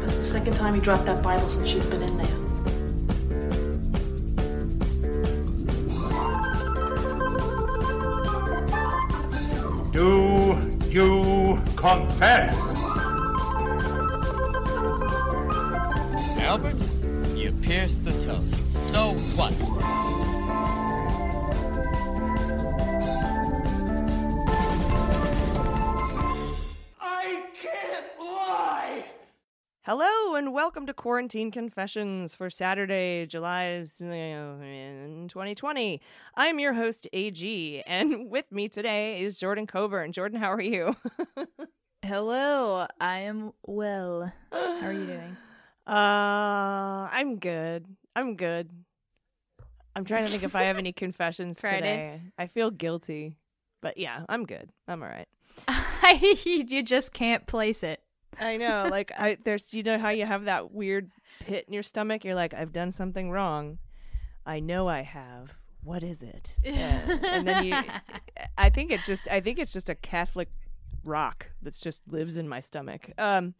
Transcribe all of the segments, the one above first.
That's the second time he dropped that Bible since she's been in there. Do you confess? Albert, you pierced the toast. So what? Hello and welcome to Quarantine Confessions for Saturday, July 2020. I'm your host, AG, and with me today is Jordan Coburn. Jordan, how are you? Hello, I am well. How are you doing? Uh, I'm good. I'm good. I'm trying to think if I have any confessions today. I feel guilty, but yeah, I'm good. I'm all right. you just can't place it. I know, like I there's you know how you have that weird pit in your stomach. You're like, I've done something wrong. I know I have. What is it? And, and then you, I think it's just I think it's just a Catholic rock that's just lives in my stomach. Um,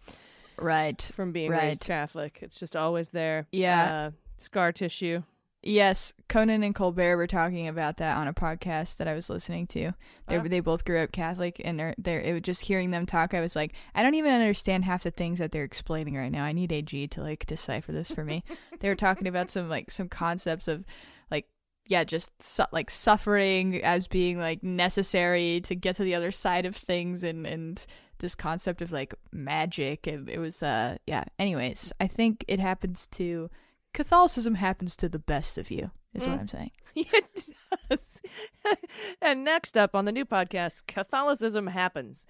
Right. from being Right. raised Catholic, it's just always there. Yeah. uh, scar tissue. Yes, Conan and Colbert were talking about that on a podcast that I was listening to. They Oh. they both grew up Catholic, and they're they're it was just hearing them talk. I was like, I don't even understand half the things that they're explaining right now. I need AG to like decipher this for me. they were talking about some like some concepts of like yeah, just su- like suffering as being like necessary to get to the other side of things, and and this concept of like magic, and it was uh yeah. Anyways, I think it happens to Catholicism happens to the best of you, is what Mm. I'm saying. It does. and next up on the new podcast, Catholicism Happens.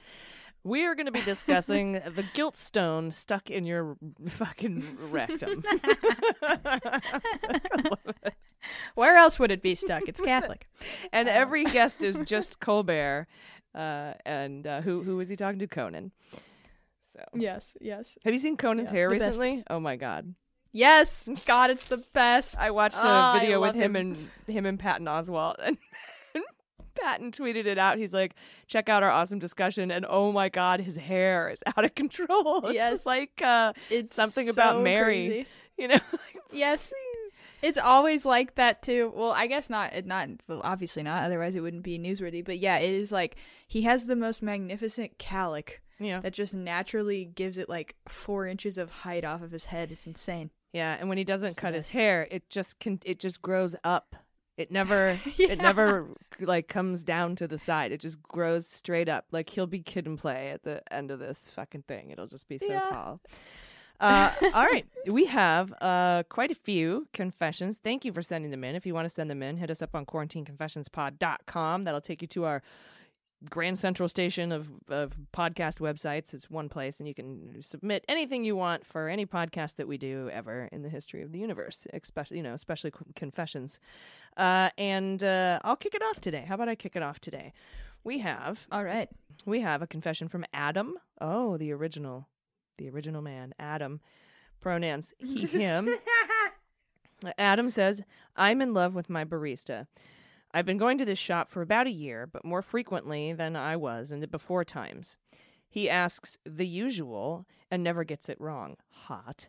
We are going to be discussing the guilt stone stuck in your fucking rectum. Where else would it be stuck? It's Catholic. and every guest is just Colbert. Uh, and uh, who who was he talking to? Conan. So, yes, yes. have you seen Conan's Yeah, hair the best. recently? Oh my god! Yes, God, it's the best. I watched a Oh, video with him, him. and him and Patton Oswalt, and, Patton tweeted it out. He's like, "Check out our awesome discussion," and oh my god, his hair is out of control. It's Yes. like uh, it's something about Mary. crazy. you know. Yes. It's always like that too. Well, I guess not. Not well, obviously not. Otherwise, it wouldn't be newsworthy. But yeah, it is like he has the most magnificent calic yeah, that just naturally gives it like four inches of height off of his head. It's insane. Yeah. And when he doesn't It's cut his hair, it just can. It just grows up. It never. Yeah. It never like comes down to the side. It just grows straight up. Like he'll be Kid 'n Play at the end of this fucking thing. It'll just be so Yeah. tall. Uh, all right, we have uh, quite a few confessions. Thank you for sending them in. If you want to send them in, hit us up on quarantineconfessionspod.com. That'll take you to our grand central station of, of podcast websites. It's one place, and you can submit anything you want for any podcast that we do ever in the history of the universe, especially you know, especially confessions. Uh, and uh, I'll kick it off today. How about I kick it off today? We have All right. we have a confession from Adam. Oh, the original, the original man, Adam. Pronouns he, him. Adam says, I'm in love with my barista. I've been going to this shop for about a year, but more frequently than I was in the before times. He asks the usual and never gets it wrong. Hot.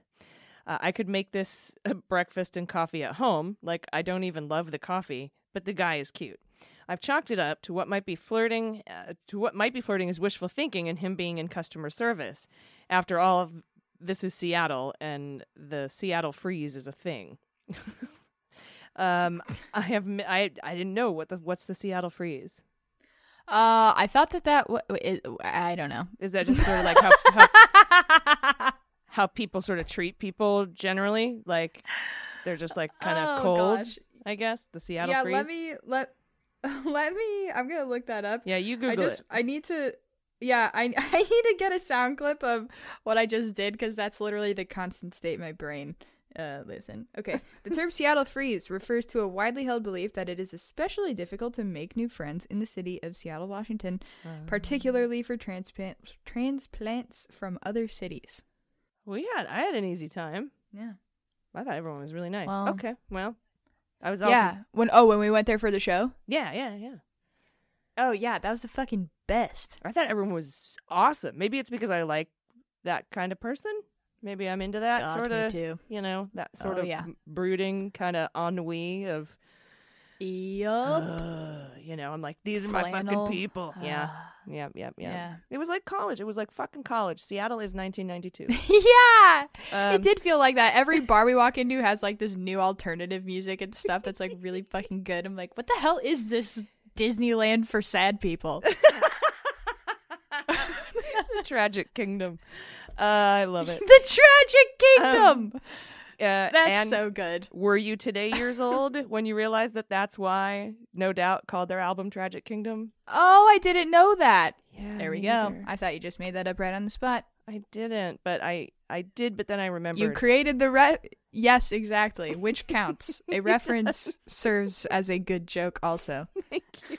Uh, I could make this breakfast and coffee at home, like I don't even love the coffee, but the guy is cute. I've chalked it up to what might be flirting, uh, to what might be flirting is wishful thinking and him being in customer service. After all, this is Seattle, and the Seattle freeze is a thing. um, I have I I didn't know what the what's the Seattle freeze. Uh, I thought that that w- I don't know. Is that just sort of like how, how how people sort of treat people generally? Like they're just like kind of Oh, cold. gosh. I guess the Seattle yeah, freeze. let me let let me. I'm gonna look that up. yeah, you Google I just it. I need to. Yeah, I I need to get a sound clip of what I just did because that's literally the constant state of my brain uh, lives in. Okay. The term Seattle Freeze refers to a widely held belief that it is especially difficult to make new friends in the city of Seattle, Washington, particularly for transplant transplants from other cities. We had I had an easy time. Yeah. I thought everyone was really nice. Well- okay, well, I was also Yeah. When oh, when we went there for the show? yeah, yeah, yeah. Oh yeah, that was the fucking best. I thought everyone was awesome. Maybe it's because I like that kind of person. Maybe I'm into that sort of, you know, that sort Oh, of yeah. brooding kind of ennui of, Yup. uh, you know, I'm like, these are my fucking people. Yeah, Yep, yep, yeah. Yeah. It was like college. It was like fucking college. Seattle is 1992. yeah. Um, it did feel like that. Every bar we walk into has like this new alternative music and stuff that's like really fucking good. I'm like, what the hell is this Disneyland for sad people? the Tragic Kingdom. Uh, I love it. the Tragic Kingdom. Uh, that's so good. Were you today years old when you realized that that's why No Doubt called their album Tragic Kingdom? Oh, I didn't know that. Yeah, There we go. neither. I thought you just made that up right on the spot. I didn't, but I I did, but then I remembered. You created the re. Yes, exactly. Which counts. a reference serves as a good joke, also. Thank you.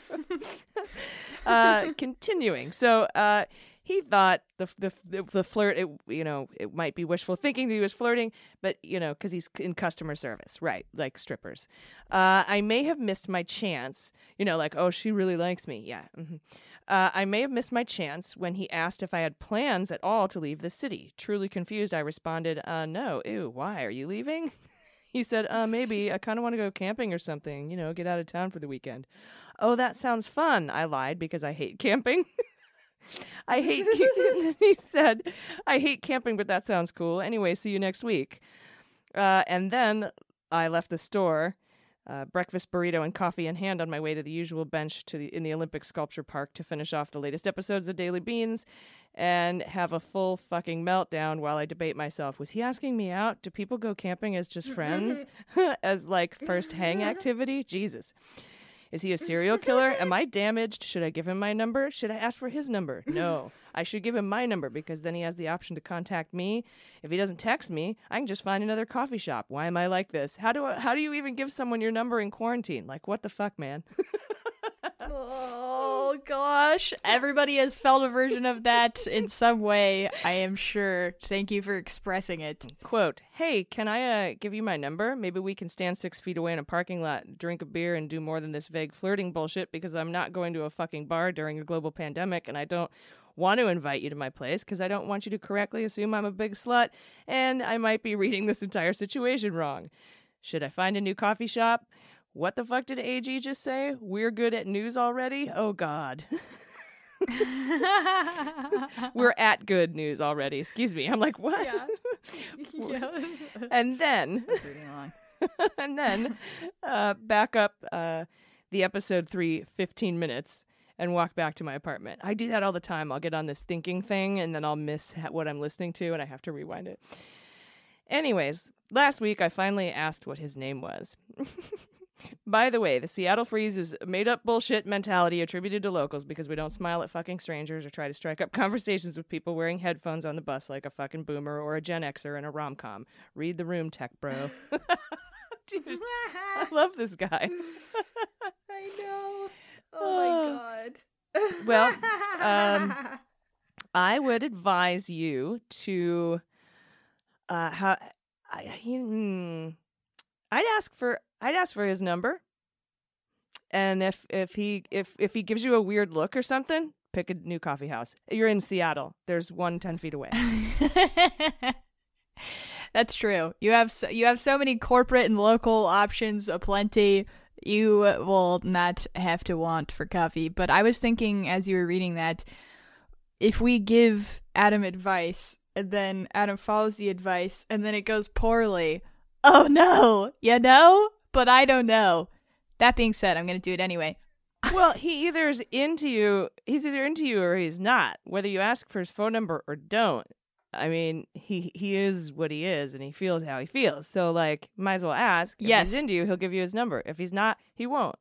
uh, continuing, so uh, he thought the, the the flirt, it, you know, it might be wishful thinking that he was flirting, but you know, because he's in customer service, right? Like strippers. Uh, I may have missed my chance. You know, like oh, she really likes me. Yeah. hmm Uh, I may have missed my chance when he asked if I had plans at all to leave the city. Truly confused, I responded, uh, no. Ew, why? Are you leaving? He said, uh, maybe. I kind of want to go camping or something, you know, get out of town for the weekend. Oh, that sounds fun. I lied because I hate camping. I hate camping. he said, I hate camping, but that sounds cool. Anyway, see you next week. Uh, and then I left the store, uh, breakfast burrito and coffee in hand on my way to the usual bench to the, in the Olympic Sculpture Park to finish off the latest episodes of Daily Beans and have a full fucking meltdown while I debate myself. Was he asking me out? Do people go camping as just friends? as like first hang activity? Jesus. Is he a serial killer? Am I damaged? Should I give him my number? Should I ask for his number? No. I should give him my number because then he has the option to contact me. If he doesn't text me, I can just find another coffee shop. Why am I like this? How do I, how do you even give someone your number in quarantine? Like what the fuck, man? Oh gosh. Everybody has felt a version of that in some way, I am sure. Thank you for expressing it. Quote, Hey, can I uh, give you my number? Maybe we can stand six feet away in a parking lot, drink a beer, and do more than this vague flirting bullshit because I'm not going to a fucking bar during a global pandemic and I don't want to invite you to my place because I don't want you to correctly assume I'm a big slut and I might be reading this entire situation wrong. Should I find a new coffee shop? What the fuck did AG just say? We're good at news already? Oh, God. We're at good news already. Excuse me. I'm like, what? and then and then uh, back up uh, the episode three 15 minutes and walk back to my apartment. I do that all the time. I'll get on this thinking thing and then I'll miss ha- what I'm listening to and I have to rewind it. Anyways, last week I finally asked what his name was. By the way, the Seattle Freeze is made up bullshit mentality attributed to locals because we don't smile at fucking strangers or try to strike up conversations with people wearing headphones on the bus like a fucking boomer or a Gen Xer in a rom com. Read the room, tech bro. I love this guy. I know. Oh my god. Well, um, I would advise you to uh how I hmm, I'd ask for I'd ask for his number. And if if he if if he gives you a weird look or something, pick a new coffee house. You're in Seattle. There's one ten feet away. That's true. You have so, you have so many corporate and local options aplenty. You will not have to want for coffee. But I was thinking as you were reading that if we give Adam advice and then Adam follows the advice and then it goes poorly, oh no, you know? But I don't know. That being said, I'm going to do it anyway. well, he either is into you, he's either into you or he's not. Whether you ask for his phone number or don't. I mean, he he is what he is and he feels how he feels. So like, might as well ask. If Yes. he's into you, he'll give you his number. If he's not, he won't.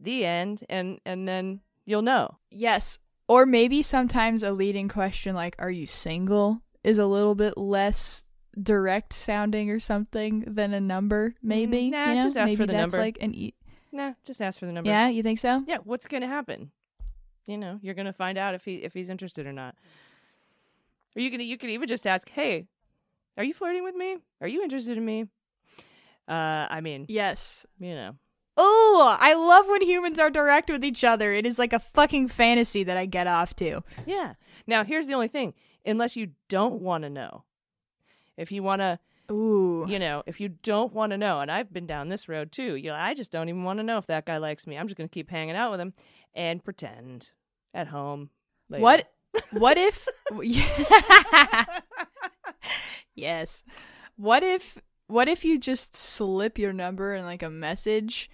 The end and and then you'll know. Yes. Or maybe sometimes a leading question like, are you single? is a little bit less direct sounding or something than a number. Maybe. Mm, nah, you know? just ask maybe for the that's number. like an e- Nah, just ask for the number. yeah. You think so? Yeah, what's going to happen? You know, you're going to find out if he if he's interested or not. Or you can you could even just ask, "Hey, are you flirting with me? Are you interested in me?" Uh, I mean, Yes. you know. Oh, I love when humans are direct with each other. It is like a fucking fantasy that I get off to. Yeah. Now, here's the only thing. Unless you don't want to know. If you want to, Ooh. you know, if you don't want to know, and I've been down this road too. You know, I just don't even want to know if that guy likes me. I'm just going to keep hanging out with him and pretend at home. later. What? What if? yes. What if? What if you just slip your number and like a message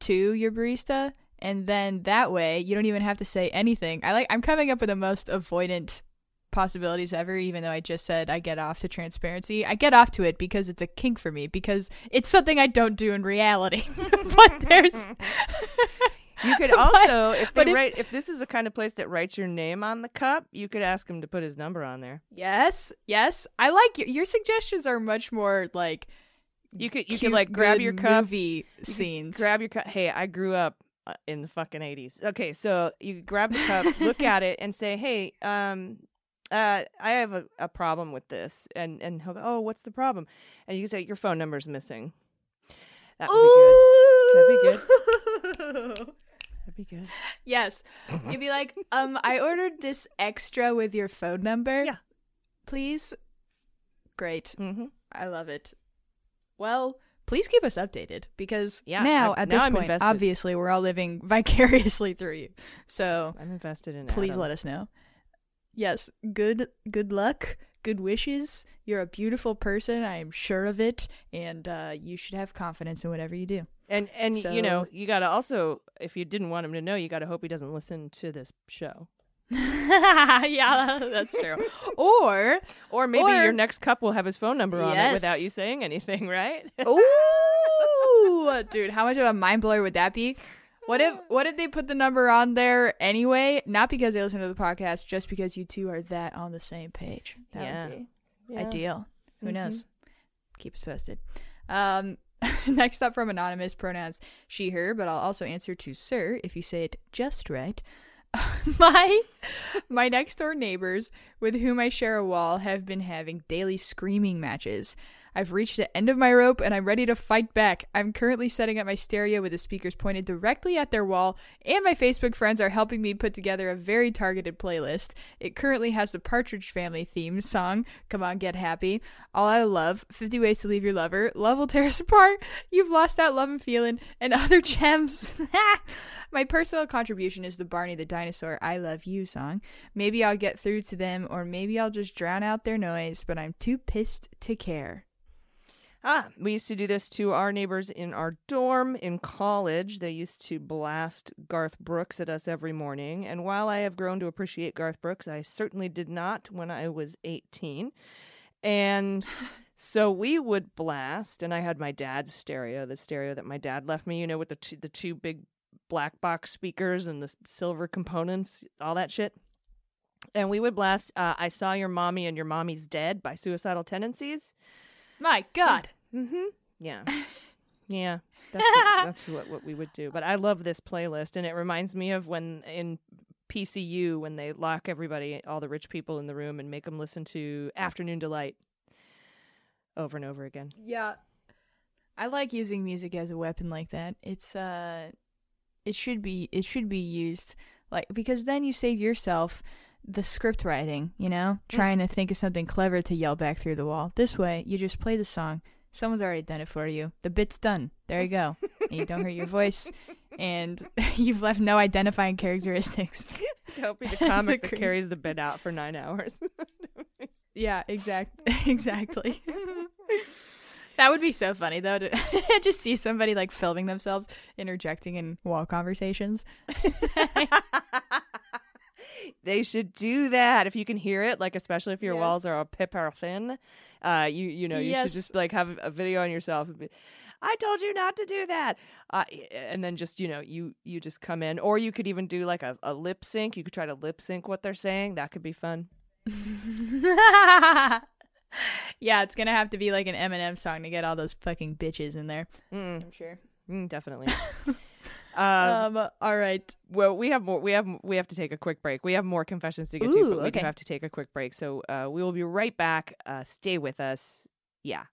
to your barista, and then that way you don't even have to say anything. I like. I'm coming up with the most avoidant possibilities ever even though i just said i get off to transparency i get off to it because it's a kink for me because it's something i don't do in reality but there's You could But- also, if they but if- write, if this is the kind of place that writes your name on the cup, you could ask him to put his number on there. Yes, yes. I like your suggestions are much more like You could, you could like grab your cup, movie you scenes. grab your cup. Hey, I grew up uh, in the fucking eighties. Okay, so you grab the cup, look at it, and say, "Hey, um, uh, I have a, a problem with this," and and he'll go, "Oh, what's the problem?" And you can say, "Your phone number's missing." That would be good. That'd be good. That'd be good. yes. You'd be like, um, I ordered this extra with your phone number. Yeah. Please. Great. Mm-hmm. I love it. Well, please keep us updated because Yeah, now I- at now this I'm point, invested. obviously, we're all living vicariously through you. So I'm invested in. It. Please Adam. let us know. Yes, good good luck, good wishes. You're a beautiful person, I am sure of it, and uh, you should have confidence in whatever you do. And and you know, you gotta also, if you didn't want him to know, you gotta hope he doesn't listen to this show. yeah, that's true. or Or maybe Or- your next cup will have his phone number on it without you saying anything, right? Ooh, dude, how much of a mind blower would that be? What if what if they put the number on there anyway, not because they listen to the podcast, just because you two are that on the same page? That Yeah. would be Yeah. ideal. Who Mhm. knows? Keep us posted. Um, next up from anonymous pronouns she her, but I'll also answer to sir if you say it just right. my my next door neighbors with whom I share a wall have been having daily screaming matches. I've reached the end of my rope and I'm ready to fight back. I'm currently setting up my stereo with the speakers pointed directly at their wall, and my Facebook friends are helping me put together a very targeted playlist. It currently has the Partridge Family theme song, Come On Get Happy, All I Love, 50 Ways to Leave Your Lover, Love Will Tear Us Apart, You've Lost That Lovin' Feeling, and other gems. my personal contribution is the Barney the Dinosaur I Love You song. Maybe I'll get through to them, or maybe I'll just drown out their noise, but I'm too pissed to care. Ah, we used to do this to our neighbors in our dorm in college. They used to blast Garth Brooks at us every morning. And while I have grown to appreciate Garth Brooks, I certainly did not when I was 18. And so we would blast, and I had my dad's stereo, the stereo that my dad left me, you know, with the two, the two big black box speakers and the silver components, all that shit. And we would blast uh, I Saw Your Mommy and Your Mommy's Dead by Suicidal Tendencies. My God. Mm-hmm. Yeah. Yeah. That's, what, that's what, what we would do. But I love this playlist, and it reminds me of when in PCU, when they lock everybody, all the rich people in the room, and make them listen to Afternoon Delight over and over again. Yeah. I like using music as a weapon like that. It's uh it should be it should be used like because then you save yourself the script writing, you know, mm. trying to think of something clever to yell back through the wall. This way, you just play the song. Someone's already done it for you. The bit's done. There you go. and you don't hurt your voice and you've left no identifying characteristics. Don't be the comic that carries the bit out for nine hours. Yeah, exact exactly. that would be so funny though to just see somebody like filming themselves interjecting in wall conversations. They should do that if you can hear it like especially if your walls are a pip or thin uh you you know you Yes. should just like have a video on yourself i told you not to do that uh, and then just you know you you just come in or you could even do like a, a lip sync you could try to lip sync what they're saying that could be fun yeah, it's gonna have to be like an Eminem song to get all those fucking bitches in there. Mm, I'm sure. mm, definitely. uh, Um. All right. well, we have more. We have we have to take a quick break. We have more confessions to get to, but we do have to take a quick break. So uh, we will be right back. Uh, stay with us. Yeah.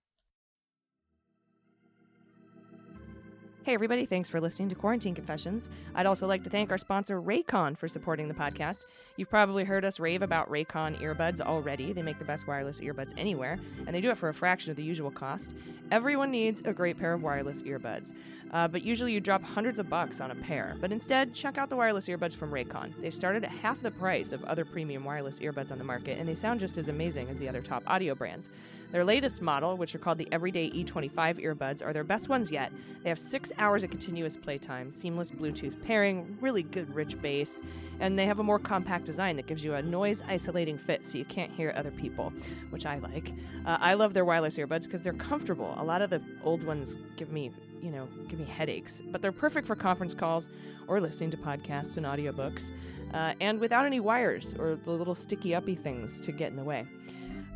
Hey, everybody, thanks for listening to Quarantine Confessions. I'd also like to thank our sponsor, Raycon, for supporting the podcast. You've probably heard us rave about Raycon earbuds already. They make the best wireless earbuds anywhere, and they do it for a fraction of the usual cost. Everyone needs a great pair of wireless earbuds, uh, but usually you drop hundreds of bucks on a pair. But instead, check out the wireless earbuds from Raycon. They started at half the price of other premium wireless earbuds on the market, and they sound just as amazing as the other top audio brands. Their latest model, which are called the Everyday E25 earbuds, are their best ones yet. They have six hours of continuous playtime, seamless Bluetooth pairing, really good rich bass, and they have a more compact design that gives you a noise isolating fit so you can't hear other people, which I like. Uh, I love their wireless earbuds because they're comfortable. A lot of the old ones give me, you know, give me headaches, but they're perfect for conference calls or listening to podcasts and audiobooks, uh, and without any wires or the little sticky uppy things to get in the way.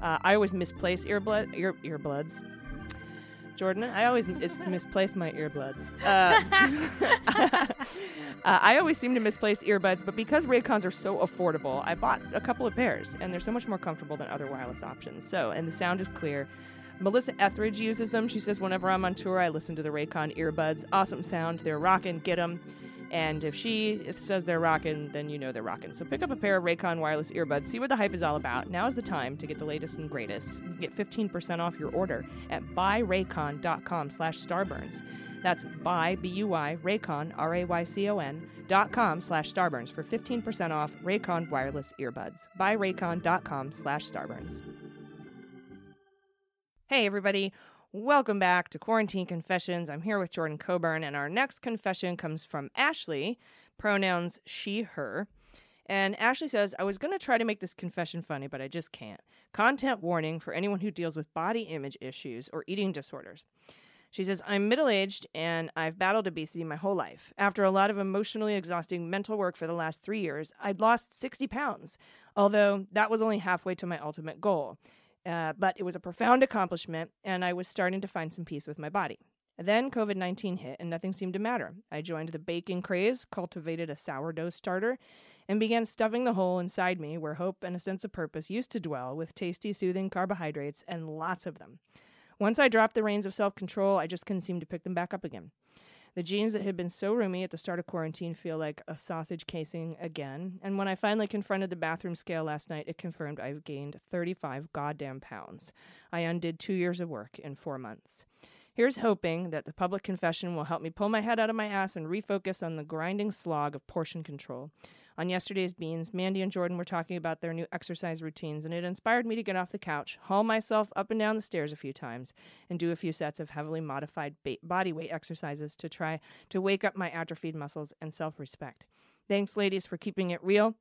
Uh, I always misplace earblood, ear, earbuds. Jordan, I always mis- misplace my earbuds. Uh, uh, I always seem to misplace earbuds, but because Raycons are so affordable, I bought a couple of pairs, and they're so much more comfortable than other wireless options. So, and the sound is clear. Melissa Etheridge uses them. She says, whenever I'm on tour, I listen to the Raycon earbuds. Awesome sound. They're rocking. Get them. And if she says they're rocking, then you know they're rocking. So pick up a pair of Raycon wireless earbuds. See what the hype is all about. Now is the time to get the latest and greatest. Get 15% off your order at buyraycon.com slash starburns. That's buy, B-U-Y, Raycon, R-A-Y-C-O-N, dot com slash starburns for 15% off Raycon wireless earbuds. Buyraycon.com slash starburns. Hey, everybody. Welcome back to Quarantine Confessions. I'm here with Jordan Coburn, and our next confession comes from Ashley, pronouns she, her. And Ashley says, I was going to try to make this confession funny, but I just can't. Content warning for anyone who deals with body image issues or eating disorders. She says, I'm middle aged and I've battled obesity my whole life. After a lot of emotionally exhausting mental work for the last three years, I'd lost 60 pounds, although that was only halfway to my ultimate goal. Uh, but it was a profound accomplishment, and I was starting to find some peace with my body. Then COVID 19 hit, and nothing seemed to matter. I joined the baking craze, cultivated a sourdough starter, and began stuffing the hole inside me where hope and a sense of purpose used to dwell with tasty, soothing carbohydrates and lots of them. Once I dropped the reins of self control, I just couldn't seem to pick them back up again. The jeans that had been so roomy at the start of quarantine feel like a sausage casing again. And when I finally confronted the bathroom scale last night, it confirmed I've gained 35 goddamn pounds. I undid two years of work in four months. Here's hoping that the public confession will help me pull my head out of my ass and refocus on the grinding slog of portion control. On yesterday's Beans, Mandy and Jordan were talking about their new exercise routines, and it inspired me to get off the couch, haul myself up and down the stairs a few times, and do a few sets of heavily modified ba- body weight exercises to try to wake up my atrophied muscles and self respect. Thanks, ladies, for keeping it real.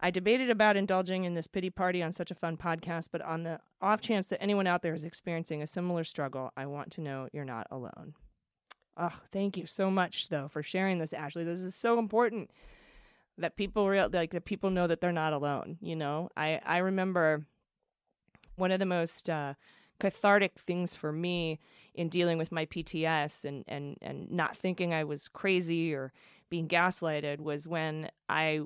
I debated about indulging in this pity party on such a fun podcast, but on the off chance that anyone out there is experiencing a similar struggle, I want to know you're not alone. Oh, thank you so much, though, for sharing this, Ashley. This is so important that people real like that people know that they're not alone. You know, I I remember one of the most uh, cathartic things for me in dealing with my PTS and and and not thinking I was crazy or being gaslighted was when I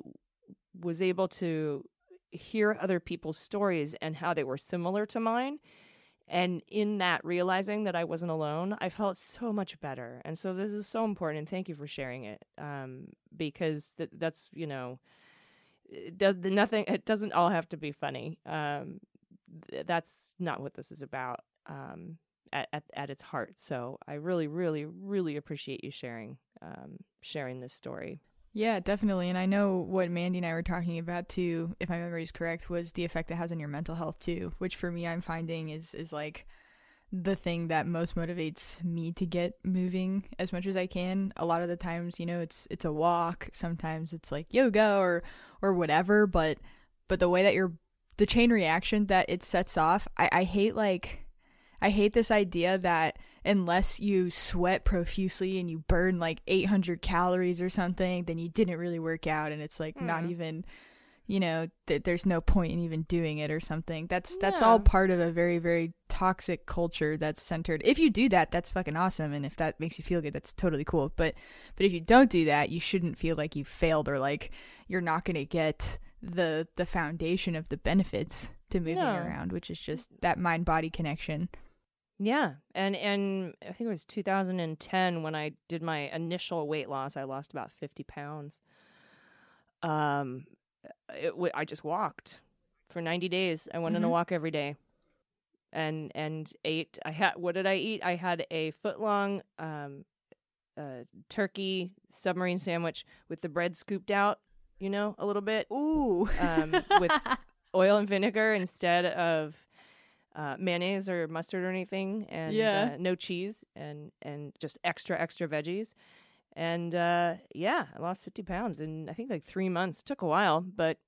was able to hear other people's stories and how they were similar to mine and in that realizing that i wasn't alone i felt so much better and so this is so important and thank you for sharing it um, because th- that's you know it does the nothing it doesn't all have to be funny um, th- that's not what this is about um, at, at, at its heart so i really really really appreciate you sharing um, sharing this story Yeah, definitely. And I know what Mandy and I were talking about too, if my memory is correct, was the effect it has on your mental health too, which for me I'm finding is is like the thing that most motivates me to get moving as much as I can. A lot of the times, you know, it's it's a walk, sometimes it's like yoga or or whatever, but but the way that you're the chain reaction that it sets off, I, I hate like I hate this idea that unless you sweat profusely and you burn like 800 calories or something, then you didn't really work out. And it's like not hmm. even you know that there's no point in even doing it or something. That's that's all part of a very very toxic culture that's centered. If you do that, that's fucking awesome, and if that makes you feel good, that's totally cool. But but if you don't do that, you shouldn't feel like you failed or like you're not going to get the the foundation of the benefits to moving No. around, which is just mm. that mind body connection. Yeah, and and I think it was 2010 when I did my initial weight loss. I lost about 50 pounds. Um, it, w- I just walked for 90 days. I went on a Mhm. walk every day, and and ate. I had what did I eat? I had a foot long um, uh, turkey submarine sandwich with the bread scooped out. You know, a little bit Ooh, um, with oil and vinegar instead of uh, mayonnaise or mustard or anything, and Yeah. uh, no cheese, and and just extra extra veggies. And uh, yeah, I lost fifty pounds in I think like three months. Took a while, but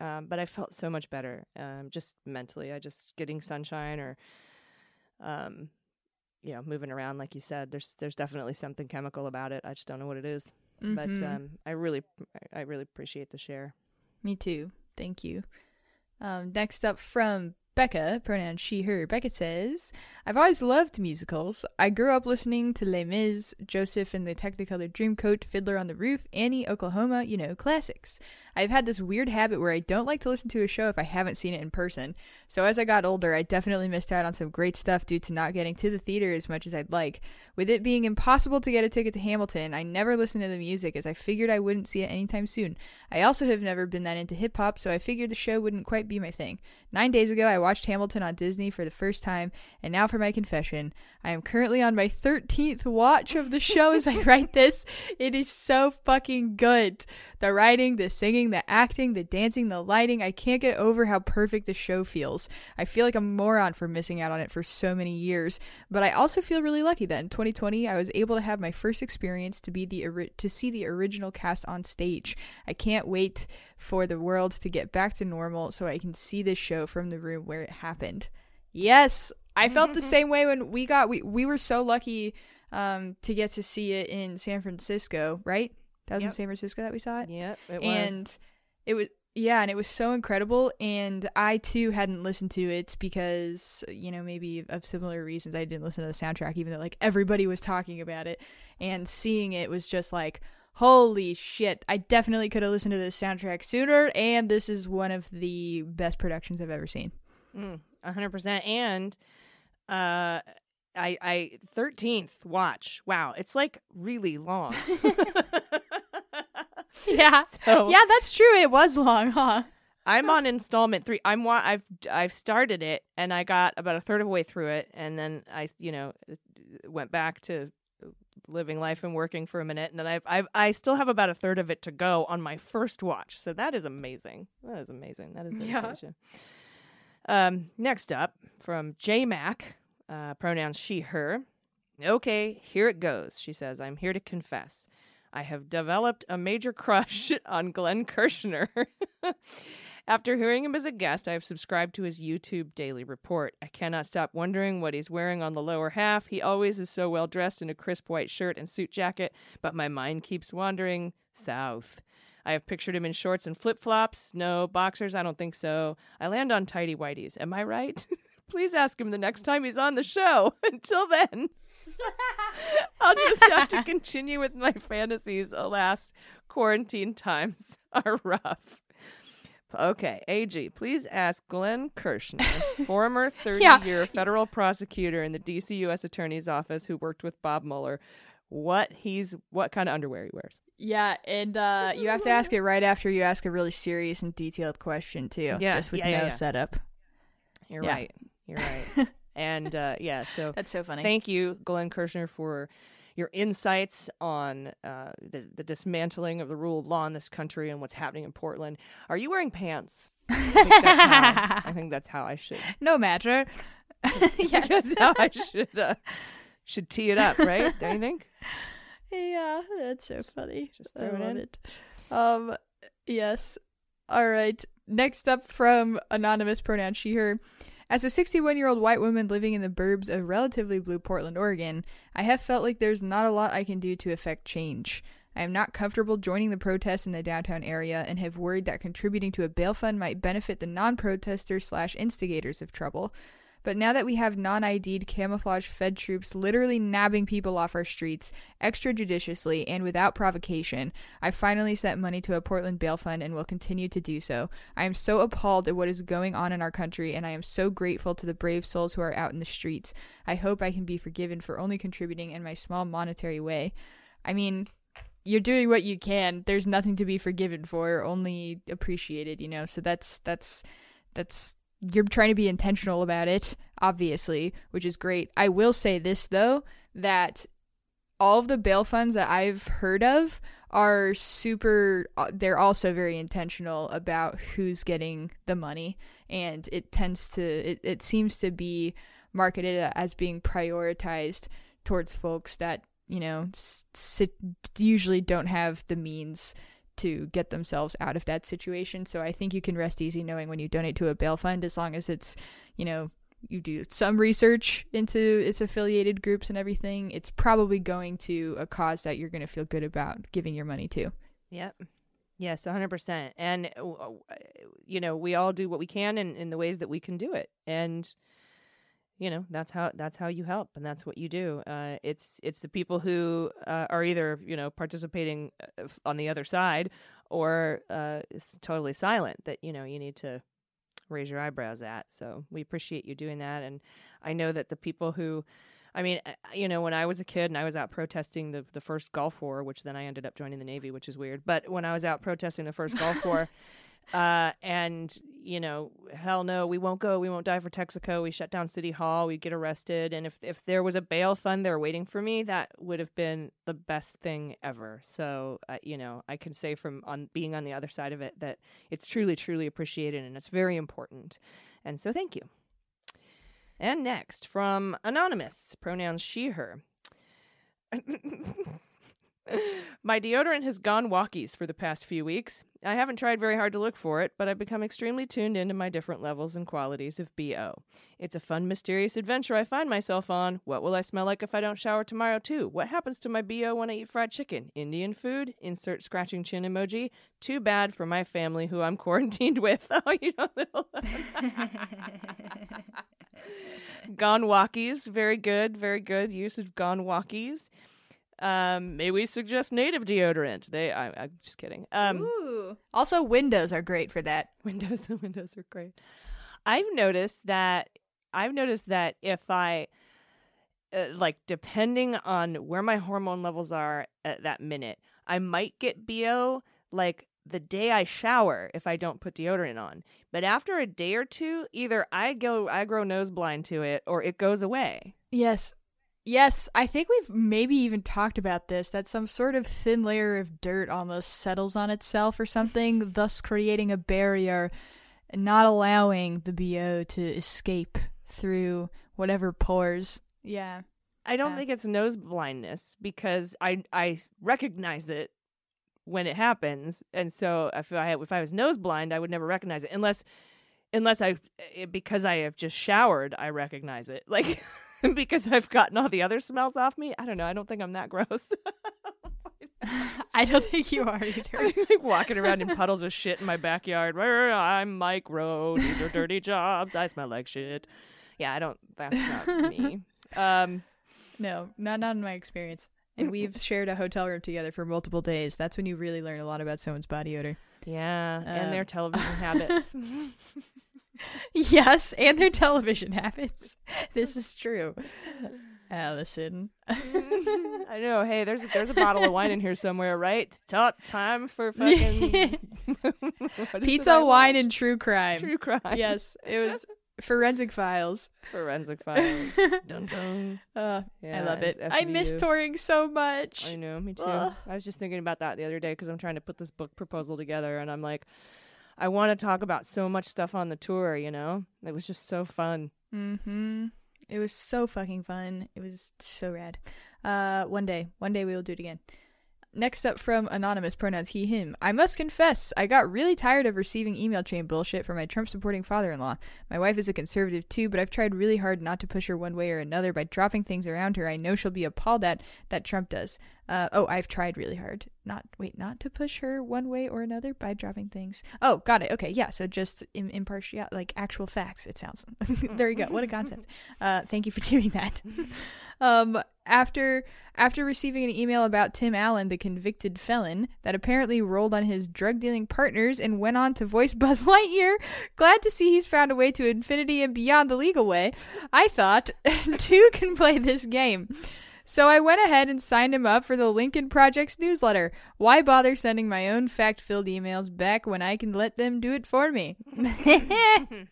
um, but I felt so much better. Um, just mentally, I just getting sunshine or um, you know, moving around like you said. There's there's definitely something chemical about it. I just don't know what it is. But Mhm. um, I really I really appreciate the share. Me too. Thank you. Um, next up from Becca, pronoun she, her. Becca says, I've always loved musicals. I grew up listening to Les Mis, Joseph and the Technicolor Dreamcoat, Fiddler on the Roof, Annie, Oklahoma, you know, classics. I've had this weird habit where I don't like to listen to a show if I haven't seen it in person. So as I got older, I definitely missed out on some great stuff due to not getting to the theater as much as I'd like. With it being impossible to get a ticket to Hamilton, I never listened to the music as I figured I wouldn't see it anytime soon. I also have never been that into hip hop, so I figured the show wouldn't quite be my thing. Nine days ago, I watched Hamilton on Disney for the first time, and now for my confession. I am currently on my 13th watch of the show as I write this. It is so fucking good. The writing, the singing, the acting, the dancing, the lighting. I can't get over how perfect the show feels. I feel like a moron for missing out on it for so many years, but I also feel really lucky that in 2020 I was able to have my first experience to be the to see the original cast on stage. I can't wait for the world to get back to normal so I can see this show from the room where it happened. Yes, I felt the same way when we got we we were so lucky um to get to see it in San Francisco, right? That was in San Francisco that we saw it. Yep, it was. and it was yeah, and it was so incredible and I too hadn't listened to it because you know maybe of similar reasons I didn't listen to the soundtrack even though like everybody was talking about it and seeing it was just like holy shit I definitely could have listened to this soundtrack sooner and this is one of the best productions I've ever seen. Mm, a hundred percent. And uh I I thirteenth watch. Wow, it's like really long. Yeah. So Yeah, that's true. It was long, huh? I'm on installment three. I'm wa- I've I've started it and I got about a third of the way through it, and then I you know went back to living life and working for a minute, and then I've I've I still have about a third of it to go on my first watch. So that is amazing. That is amazing. That is Yeah. Um, next up from J Mac, uh, pronouns she her. Okay, here it goes. She says, "I'm here to confess." I have developed a major crush on Glenn Kirschner. After hearing him as a guest, I have subscribed to his YouTube daily report. I cannot stop wondering what he's wearing on the lower half. He always is so well dressed in a crisp white shirt and suit jacket, but my mind keeps wandering south. I have pictured him in shorts and flip flops. No, boxers, I don't think so. I land on tidy whities. Am I right? Please ask him the next time he's on the show. Until then. I'll just have to continue with my fantasies. Alas, quarantine times are rough. Okay, AG, please ask Glenn Kirschner, former 30 Yeah. year federal prosecutor in the DC U.S. Attorney's Office who worked with Bob Mueller, what he's what kind of underwear he wears. Yeah, and uh, you have to ask it right after you ask a really serious and detailed question too. Yeah, just with yeah, yeah, no yeah. setup. You're Yeah. right. You're right. and uh, yeah, so That's so funny. Thank you, Glenn Kirschner, for your insights on uh, the, the dismantling of the rule of law in this country and what's happening in Portland. Are you wearing pants? I think that's how I, think that's how I should. no matter. yes. That's how I should uh, should tee it up, right? Don't you think? Yeah, that's so funny. just throw it love it. Um, yes. All right. Next up from anonymous pronoun she her. As a 61 year old white woman living in the burbs of relatively blue Portland, Oregon, I have felt like there's not a lot I can do to affect change. I am not comfortable joining the protests in the downtown area and have worried that contributing to a bail fund might benefit the non-protesters slash instigators of trouble. But now that we have non ID'd camouflage Fed troops literally nabbing people off our streets extrajudiciously and without provocation, I finally sent money to a Portland bail fund and will continue to do so. I am so appalled at what is going on in our country, and I am so grateful to the brave souls who are out in the streets. I hope I can be forgiven for only contributing in my small monetary way. I mean, you're doing what you can. There's nothing to be forgiven for, only appreciated, you know. So that's that's that's you're trying to be intentional about it, obviously, which is great. I will say this though, that all of the bail funds that I've heard of are super uh, they're also very intentional about who's getting the money and it tends to it, it seems to be marketed as being prioritized towards folks that you know sit, usually don't have the means to get themselves out of that situation. So I think you can rest easy knowing when you donate to a bail fund, as long as it's, you know, you do some research into its affiliated groups and everything, it's probably going to a cause that you're going to feel good about giving your money to. Yep. Yes, 100%. And, uh, you know, we all do what we can in, in the ways that we can do it. And, you know that's how that's how you help and that's what you do uh, it's it's the people who uh, are either you know participating uh, on the other side or uh, totally silent that you know you need to raise your eyebrows at so we appreciate you doing that and i know that the people who I mean, uh, you know, when I was a kid and I was out protesting the the first Gulf War, which then I ended up joining the Navy, which is weird. But when I was out protesting the first Gulf War, uh, and you know, hell no, we won't go. We won't die for Texaco. We shut down City Hall. We get arrested. And if if there was a bail fund there waiting for me, that would have been the best thing ever. So, uh, you know, I can say from on being on the other side of it that it's truly, truly appreciated and it's very important. And so, thank you. And next from anonymous pronouns she her. My deodorant has gone walkies for the past few weeks. I haven't tried very hard to look for it, but I've become extremely tuned into my different levels and qualities of BO. It's a fun, mysterious adventure I find myself on. What will I smell like if I don't shower tomorrow, too? What happens to my BO when I eat fried chicken? Indian food? Insert scratching chin emoji. Too bad for my family who I'm quarantined with. Oh, you know, gone walkies. Very good, very good use of gone walkies. Um, may we suggest native deodorant? They, I, I'm just kidding. Um, Ooh. Also, windows are great for that. Windows, the windows are great. I've noticed that. I've noticed that if I, uh, like, depending on where my hormone levels are at that minute, I might get bo like the day I shower if I don't put deodorant on. But after a day or two, either I go, I grow nose blind to it, or it goes away. Yes, Yes, I think we've maybe even talked about this that some sort of thin layer of dirt almost settles on itself or something, thus creating a barrier and not allowing the BO to escape through whatever pores. Yeah. I don't think it's nose blindness because I I recognize it when it happens, and so if I if I was nose blind, I would never recognize it unless unless I eh, because I have just showered, I recognize it. Like because I've gotten all the other smells off me. I don't know. I don't think I'm that gross. I don't think you are either. I'm like walking around in puddles of shit in my backyard. I'm micro. These are dirty jobs. I smell like shit. Yeah, I don't. That's not me. Um, no, not not in my experience. And we've shared a hotel room together for multiple days. That's when you really learn a lot about someone's body odor. Yeah, um, and their television habits. yes, and their television habits. This is true. Allison. I know. Hey, there's there's a bottle of wine in here somewhere, right? Top time for fucking pizza, wine, and true crime. True crime. Yes, it was forensic files. Forensic files. dun dun. Uh, yeah, I love it. I miss touring so much. I know, me too. Ugh. I was just thinking about that the other day because I'm trying to put this book proposal together, and I'm like, I want to talk about so much stuff on the tour, you know? It was just so fun. Mhm. It was so fucking fun. It was so rad. Uh one day, one day we will do it again. Next up from anonymous pronouns he him. I must confess, I got really tired of receiving email chain bullshit from my Trump supporting father-in-law. My wife is a conservative too, but I've tried really hard not to push her one way or another by dropping things around her I know she'll be appalled at that Trump does. Uh, oh, I've tried really hard. Not wait, not to push her one way or another by dropping things. Oh, got it. Okay, yeah. So just im- impartial, like actual facts. It sounds. there you go. What a concept. Uh, thank you for doing that. um, after after receiving an email about Tim Allen, the convicted felon that apparently rolled on his drug dealing partners and went on to voice Buzz Lightyear, glad to see he's found a way to infinity and beyond the legal way. I thought two can play this game. So I went ahead and signed him up for the Lincoln Project's newsletter. Why bother sending my own fact filled emails back when I can let them do it for me?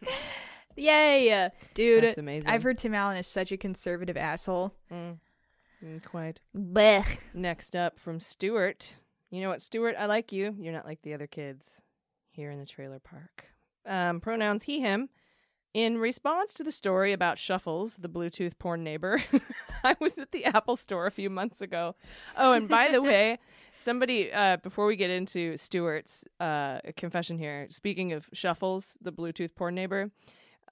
Yay! Dude, That's amazing. I've heard Tim Allen is such a conservative asshole. Mm, quite. Blech. Next up from Stuart. You know what, Stuart? I like you. You're not like the other kids here in the trailer park. Um, pronouns he, him. In response to the story about Shuffles, the Bluetooth porn neighbor, I was at the Apple store a few months ago. Oh, and by the way, somebody, uh, before we get into Stuart's uh, confession here, speaking of Shuffles, the Bluetooth porn neighbor,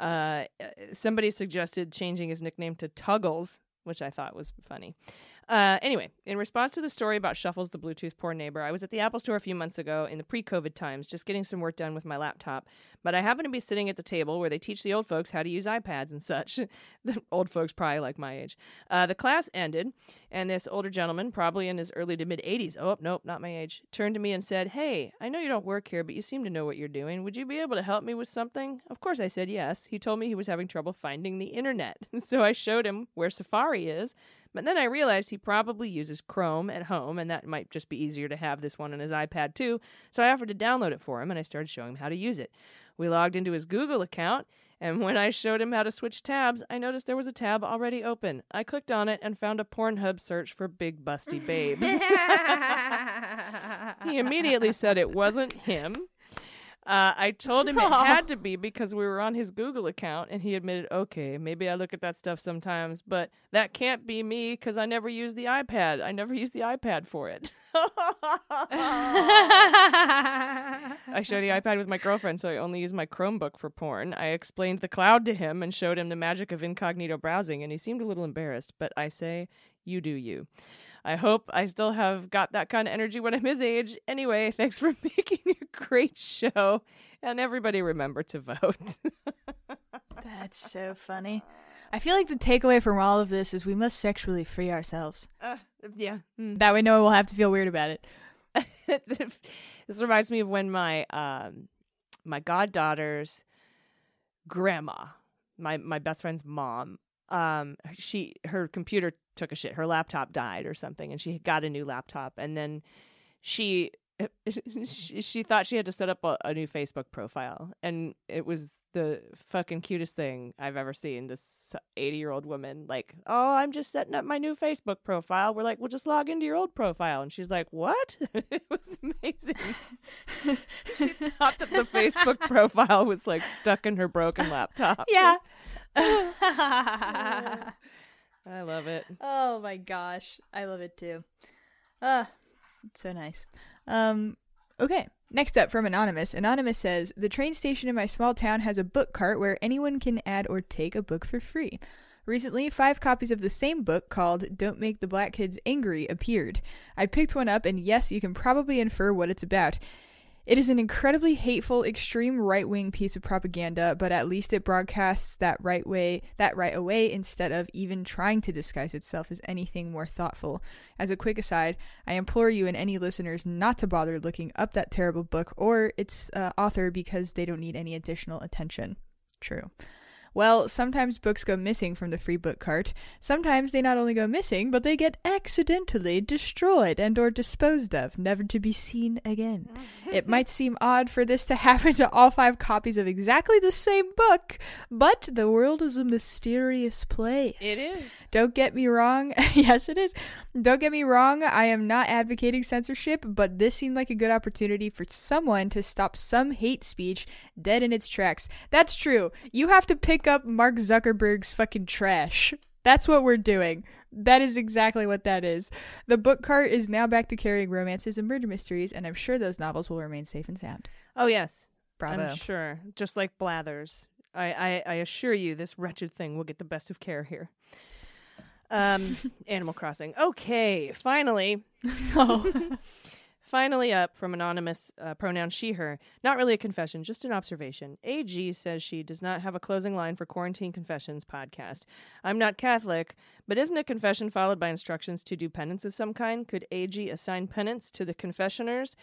uh, somebody suggested changing his nickname to Tuggles, which I thought was funny. Uh, anyway, in response to the story about Shuffles, the Bluetooth poor neighbor, I was at the Apple Store a few months ago in the pre COVID times, just getting some work done with my laptop. But I happened to be sitting at the table where they teach the old folks how to use iPads and such. the old folks, probably like my age. Uh, the class ended, and this older gentleman, probably in his early to mid 80s, oh, nope, not my age, turned to me and said, Hey, I know you don't work here, but you seem to know what you're doing. Would you be able to help me with something? Of course, I said yes. He told me he was having trouble finding the internet. so I showed him where Safari is. But then I realized he probably uses Chrome at home, and that might just be easier to have this one on his iPad too. So I offered to download it for him, and I started showing him how to use it. We logged into his Google account, and when I showed him how to switch tabs, I noticed there was a tab already open. I clicked on it and found a Pornhub search for big busty babes. he immediately said it wasn't him. Uh, I told him it had to be because we were on his Google account, and he admitted, okay, maybe I look at that stuff sometimes, but that can't be me because I never use the iPad. I never use the iPad for it. I share the iPad with my girlfriend, so I only use my Chromebook for porn. I explained the cloud to him and showed him the magic of incognito browsing, and he seemed a little embarrassed, but I say, you do you. I hope I still have got that kind of energy when I'm his age. Anyway, thanks for making a great show. And everybody remember to vote. That's so funny. I feel like the takeaway from all of this is we must sexually free ourselves. uh, yeah. Mm. That way, no one will have to feel weird about it. this reminds me of when my um my goddaughter's grandma, my my best friend's mom, um she her computer took a shit. Her laptop died or something and she got a new laptop and then she she, she thought she had to set up a, a new Facebook profile and it was the fucking cutest thing I've ever seen. This 80 year old woman, like, oh, I'm just setting up my new Facebook profile. We're like, well, just log into your old profile. And she's like, what? it was amazing. she thought that the Facebook profile was like stuck in her broken laptop. Yeah. I love it. oh my gosh. I love it too. Uh, it's so nice. Um, okay. Next up from Anonymous. Anonymous says The train station in my small town has a book cart where anyone can add or take a book for free. Recently, five copies of the same book called Don't Make the Black Kids Angry appeared. I picked one up, and yes, you can probably infer what it's about. It is an incredibly hateful, extreme right-wing piece of propaganda, but at least it broadcasts that right way, that right away, instead of even trying to disguise itself as anything more thoughtful. As a quick aside, I implore you and any listeners not to bother looking up that terrible book or its uh, author because they don't need any additional attention. True. Well, sometimes books go missing from the free book cart. Sometimes they not only go missing, but they get accidentally destroyed and or disposed of, never to be seen again. it mm-hmm. might seem odd for this to happen to all five copies of exactly the same book, but the world is a mysterious place. It is. Don't get me wrong. yes, it is. Don't get me wrong. I am not advocating censorship, but this seemed like a good opportunity for someone to stop some hate speech dead in its tracks. That's true. You have to pick up Mark Zuckerberg's fucking trash. That's what we're doing. That is exactly what that is. The book cart is now back to carrying romances and murder mysteries, and I'm sure those novels will remain safe and sound. Oh, yes. Bravo. I'm sure. Just like Blathers. I, I, I assure you, this wretched thing will get the best of care here. Um, Animal Crossing. Okay, finally, Oh. Finally, up from anonymous uh, pronoun she, her. Not really a confession, just an observation. AG says she does not have a closing line for Quarantine Confessions podcast. I'm not Catholic, but isn't a confession followed by instructions to do penance of some kind? Could AG assign penance to the confessioners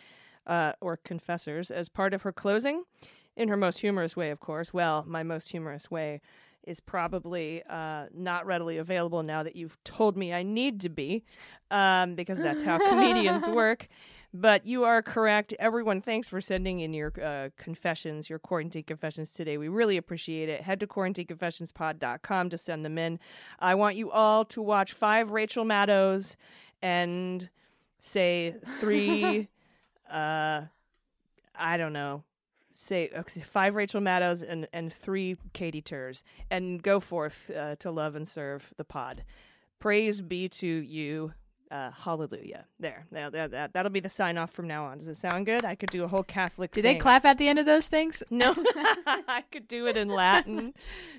uh, or confessors as part of her closing? In her most humorous way, of course. Well, my most humorous way is probably uh, not readily available now that you've told me I need to be, um, because that's how comedians work. But you are correct. Everyone, thanks for sending in your uh, confessions, your quarantine confessions today. We really appreciate it. Head to quarantineconfessionspod.com to send them in. I want you all to watch five Rachel Maddows and say three, uh, I don't know, say okay, five Rachel Maddows and, and three Katie Turs, and go forth uh, to love and serve the pod. Praise be to you. Uh, hallelujah. There. Now that, that that'll be the sign off from now on. Does it sound good? I could do a whole Catholic. Do they clap at the end of those things? No, I could do it in Latin,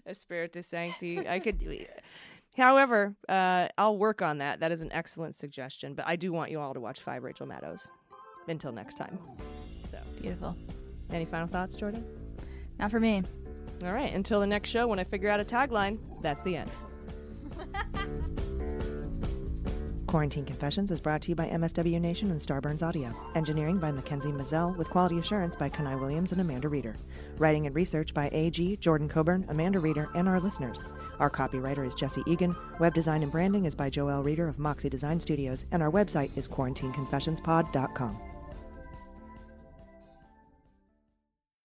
Espiritu Sancti. I could do it. However, uh, I'll work on that. That is an excellent suggestion. But I do want you all to watch Five Rachel Maddows. Until next time. So, Beautiful. any final thoughts, Jordan? Not for me. All right. Until the next show, when I figure out a tagline, that's the end. Quarantine Confessions is brought to you by MSW Nation and Starburns Audio. Engineering by Mackenzie Mazzell, with quality assurance by Kenai Williams and Amanda Reeder. Writing and research by AG, Jordan Coburn, Amanda Reeder, and our listeners. Our copywriter is Jesse Egan. Web design and branding is by Joel Reeder of Moxie Design Studios, and our website is quarantineconfessionspod.com.